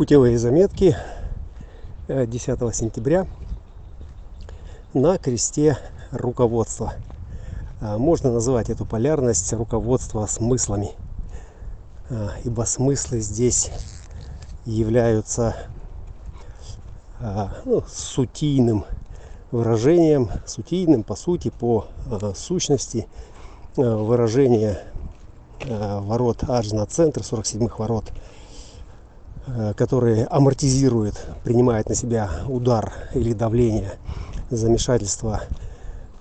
Путевые заметки 10 э, сентября на кресте руководства. А, можно назвать эту полярность руководства смыслами, а, ибо смыслы здесь являются а, ну, сутийным выражением, сутийным по сути, по сущности выражение ворот аж на центр 47-х ворот – Э, которые амортизируют, принимают на себя удар или давление замешательства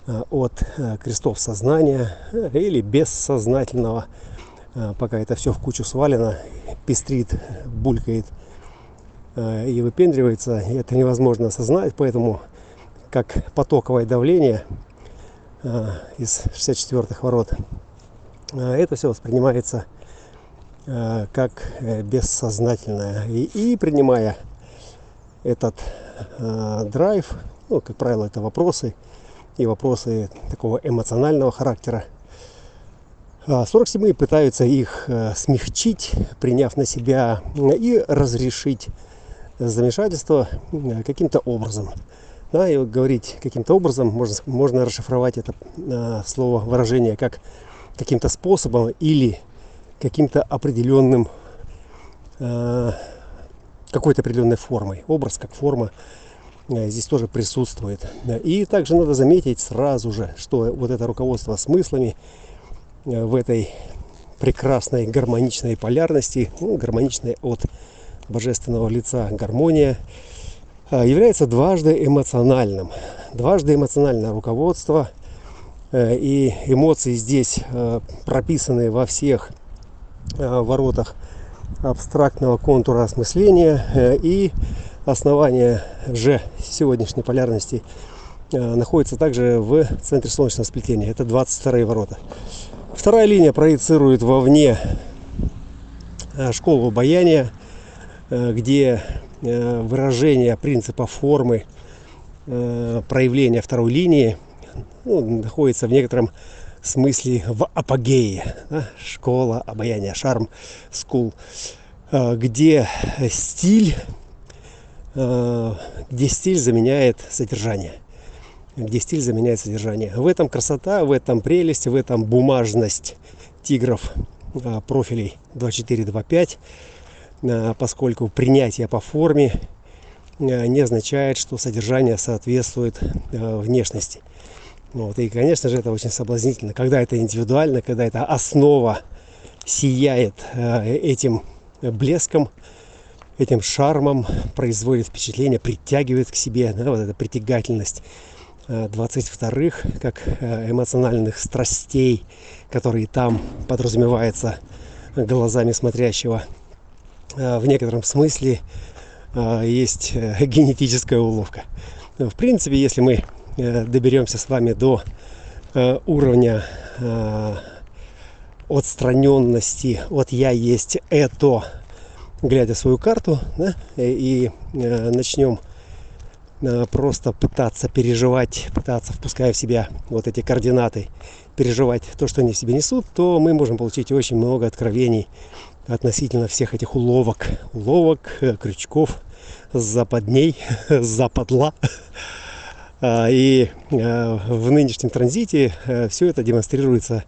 э, от э, крестов сознания или бессознательного, пока это все в кучу свалено, пестрит, булькает и выпендривается, это невозможно осознать, поэтому как потоковое давление из 64-х ворот, это все воспринимается как э, бессознательное. И, и принимая этот э, драйв, ну, как правило, это вопросы и вопросы такого эмоционального характера. 47 пытаются их э, смягчить, приняв на себя и разрешить замешательство каким-то образом. Да, и говорить каким-то образом можно, можно расшифровать это э, слово, выражение как каким-то способом или каким-то определенным, э, какой-то определенной формой. Образ как форма э, здесь тоже присутствует. И также надо заметить сразу же, что вот это руководство смыслами э, в этой прекрасной гармоничной полярности, ну, гармоничной от божественного лица гармония, является дважды эмоциональным. Дважды эмоциональное руководство и эмоции здесь прописаны во всех воротах абстрактного контура осмысления э, и основание же сегодняшней полярности э, находится также в центре солнечного сплетения. Это 22 ворота. Вторая линия проецирует вовне школу обаяния, где выражение принципа формы проявления второй линии ну, находится в некотором смысле в апогее. Да? Школа обаяния, шарм, скул, э, где стиль, э, где стиль заменяет содержание. Где стиль заменяет содержание. В этом красота, в этом прелесть, в этом бумажность тигров профилей 24-25, поскольку принятие по форме не означает, что содержание соответствует внешности. Вот, и, конечно же, это очень соблазнительно, когда это индивидуально, когда эта основа сияет э, этим блеском, этим шармом, производит впечатление, притягивает к себе, да, вот эта притягательность э, 22-х, как э, эмоциональных страстей, которые там подразумеваются глазами смотрящего. Э, в некотором смысле э, есть э, генетическая уловка. В принципе, если мы Э, доберемся с вами до э, уровня э, отстраненности от я есть это, глядя свою карту, да, и начнем просто пытаться переживать, пытаться, впуская в себя вот эти координаты, переживать то, что они в себе несут, то мы можем получить очень много откровений относительно всех этих уловок, уловок, крючков, западней, западла. А, и а, в нынешнем транзите э, все это демонстрируется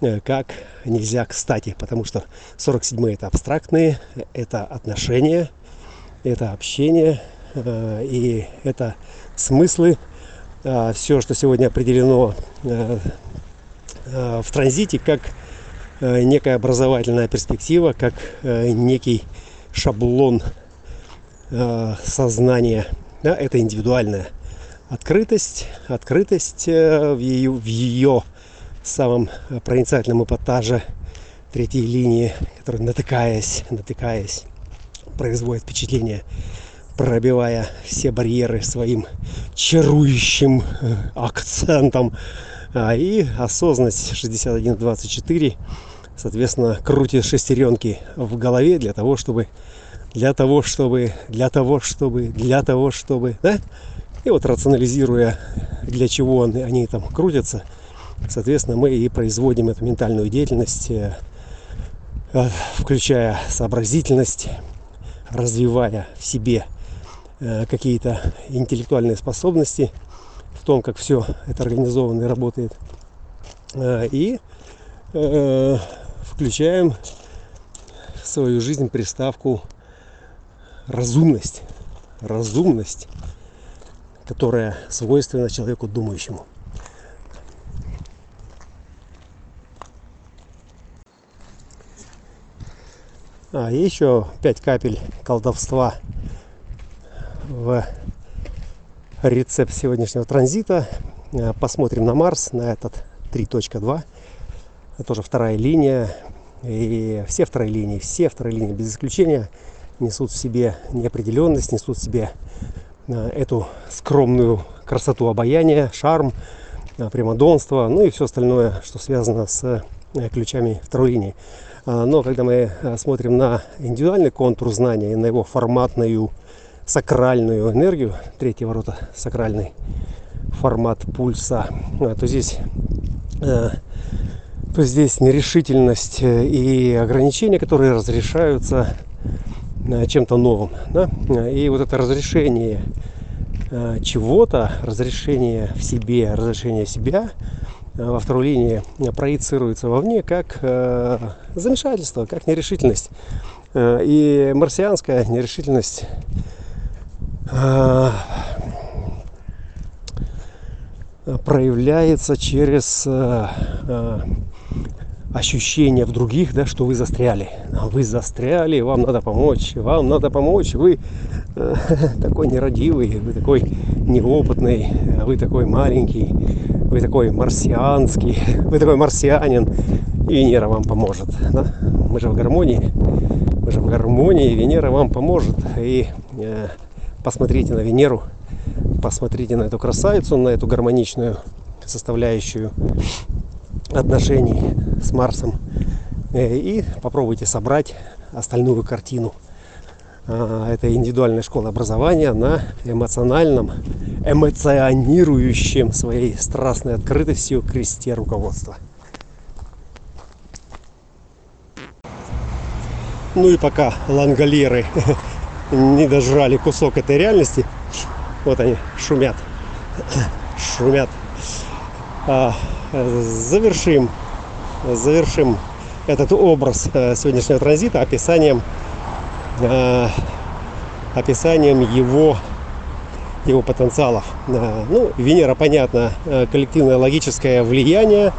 э, как нельзя кстати, потому что 47 это абстрактные, это отношения, это общение э, и это смыслы. А, все, что сегодня определено в транзите, как некая образовательная перспектива, как некий шаблон сознания, это индивидуальное открытость, открытость э, в ее, в ее самом проницательном эпатаже третьей линии, которая натыкаясь, натыкаясь, производит впечатление, пробивая все барьеры своим чарующим э, акцентом. А, и осознанность 6124, соответственно, крутит шестеренки в голове для того, чтобы для того, чтобы, для того, чтобы, для того, чтобы, да? И вот рационализируя, для чего они там крутятся, соответственно, мы и производим эту ментальную деятельность, э, э, включая сообразительность, развивая в себе э, какие-то интеллектуальные способности в том, как все это организовано и работает. И включаем в свою жизнь приставку разумность. Разумность, которая свойственна человеку думающему. А, еще 5 капель колдовства в рецепт сегодняшнего транзита. А, посмотрим на Марс, на этот 3.2. Это тоже вторая линия. И все вторые линии, все вторые линии без исключения несут в себе неопределенность, несут в себе эту скромную красоту обаяния, шарм, а, прямодонство, ну и все остальное, что связано с ключами второй линии. А, но когда мы а, смотрим на индивидуальный контур знания и на его форматную сакральную энергию, третьи ворота сакральный формат пульса, а, то здесь то здесь нерешительность э, и ограничения, которые разрешаются чем-то новым. Да? И вот это разрешение чего-то, разрешение в себе, разрешение себя – во второй линии проецируется вовне как э, замешательство, как нерешительность. Э, и марсианская нерешительность э, проявляется через э, э, ощущение в других, да, что вы застряли. Вы застряли, вам надо помочь, вам надо помочь, вы э, такой нерадивый, вы такой неопытный, вы такой маленький, вы такой марсианский, вы такой марсианин, и Венера вам поможет. Да? Мы же в гармонии, мы же в гармонии, Венера вам поможет. И э, посмотрите на Венеру, посмотрите на эту красавицу, на эту гармоничную составляющую отношений с Марсом э, и попробуйте собрать остальную картину а, этой индивидуальной школы образования на эмоциональном, эмоционирующем своей страстной открытостью кресте руководства. Ну и пока лангалеры не дожрали кусок этой реальности, вот они шумят, шумят. Завершим, завершим этот образ э, сегодняшнего транзита описанием Э, описанием его его потенциалов. Э, ну, Венера, понятно, коллективное логическое влияние,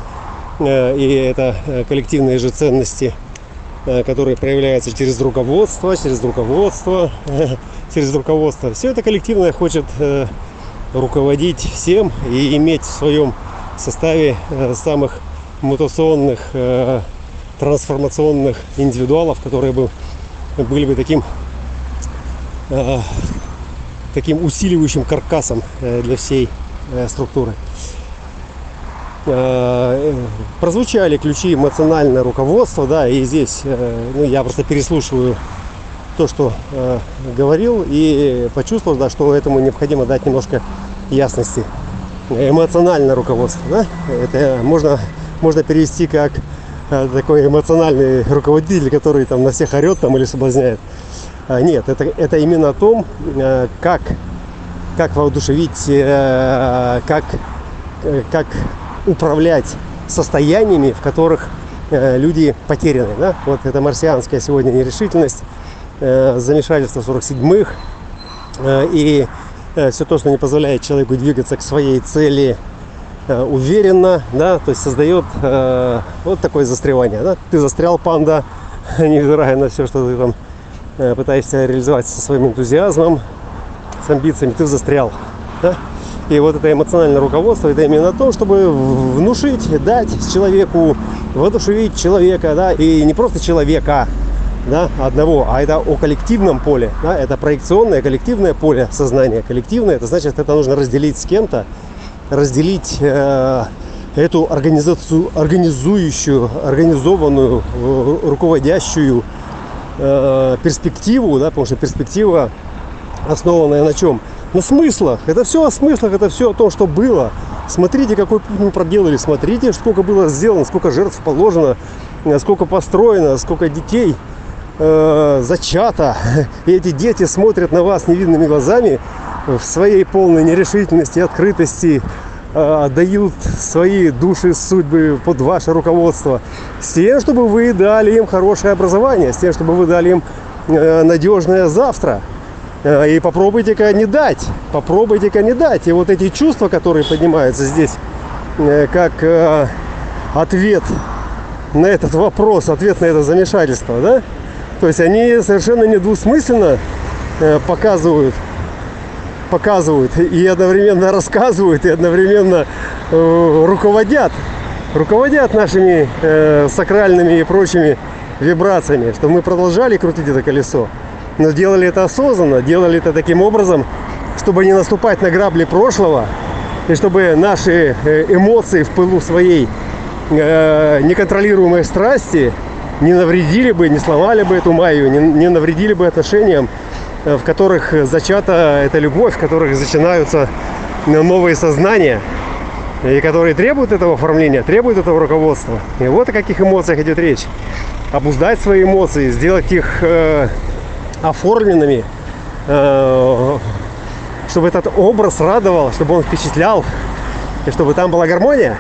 и это коллективные же ценности, которые проявляются через руководство, через руководство, через руководство. Все это коллективное хочет руководить всем и иметь в своем составе самых мутационных, трансформационных индивидуалов, которые бы были бы таким э, таким усиливающим каркасом э, для всей э, структуры. Прозвучали ключи эмоциональное руководство, да, и здесь ну, я просто переслушиваю то, что э, говорил, и почувствовал, да, что этому необходимо дать немножко ясности. Эмоциональное руководство, да, это можно, можно перевести как Э, такой эмоциональный руководитель, который там на всех орет там или соблазняет. А, нет, это, это именно о том, э, как, как воодушевить, э, как, как управлять состояниями, в которых люди потеряны. Да? Вот это марсианская сегодня нерешительность, замешательство 47-х и все то, что не позволяет человеку двигаться к своей цели – Э, уверенно, да, то есть создает э, вот такое застревание, да, ты застрял, панда, невзирая на все, что ты там э, пытаешься реализовать со своим энтузиазмом, с амбициями, ты застрял, да, и вот это эмоциональное руководство, это именно о том, чтобы внушить, дать человеку, воодушевить человека, да, и не просто человека, да, одного, а это о коллективном поле, да, это проекционное коллективное поле сознания. Коллективное, это значит, это нужно разделить с кем-то, разделить э, эту организацию, организующую, организованную, э, руководящую э, перспективу, да, потому что перспектива основанная на чем? На смыслах. Это все о смыслах, это все о том, что было. Смотрите, какой путь мы проделали, смотрите, сколько было сделано, сколько жертв положено, сколько построено, сколько детей э, зачата, и эти дети смотрят на вас невидными глазами в своей полной нерешительности и открытости, э, отдают свои души, судьбы под ваше руководство, с тем, чтобы вы дали им хорошее образование, с тем, чтобы вы дали им э, надежное завтра. Э, И попробуйте-ка не дать, попробуйте-ка не дать. И вот эти чувства, которые поднимаются здесь, как ответ на этот вопрос, ответ на это замешательство, да? То есть они совершенно недвусмысленно э, показывают, показывают и одновременно рассказывают, и одновременно э, руководят, руководят нашими э, сакральными и прочими вибрациями, что мы продолжали крутить это колесо, но делали это осознанно, делали это таким образом, чтобы не наступать на грабли прошлого, и чтобы наши эмоции в пылу своей неконтролируемой страсти не навредили бы, не сломали бы эту майю, не, не навредили бы отношениям, э, в которых зачата эта любовь, в которых начинаются э, новые сознания, и которые требуют этого оформления, требуют этого руководства. И вот о каких эмоциях идет речь. Обуздать свои эмоции, сделать их э, оформленными, э, чтобы этот образ радовал, чтобы он впечатлял, и чтобы там была гармония.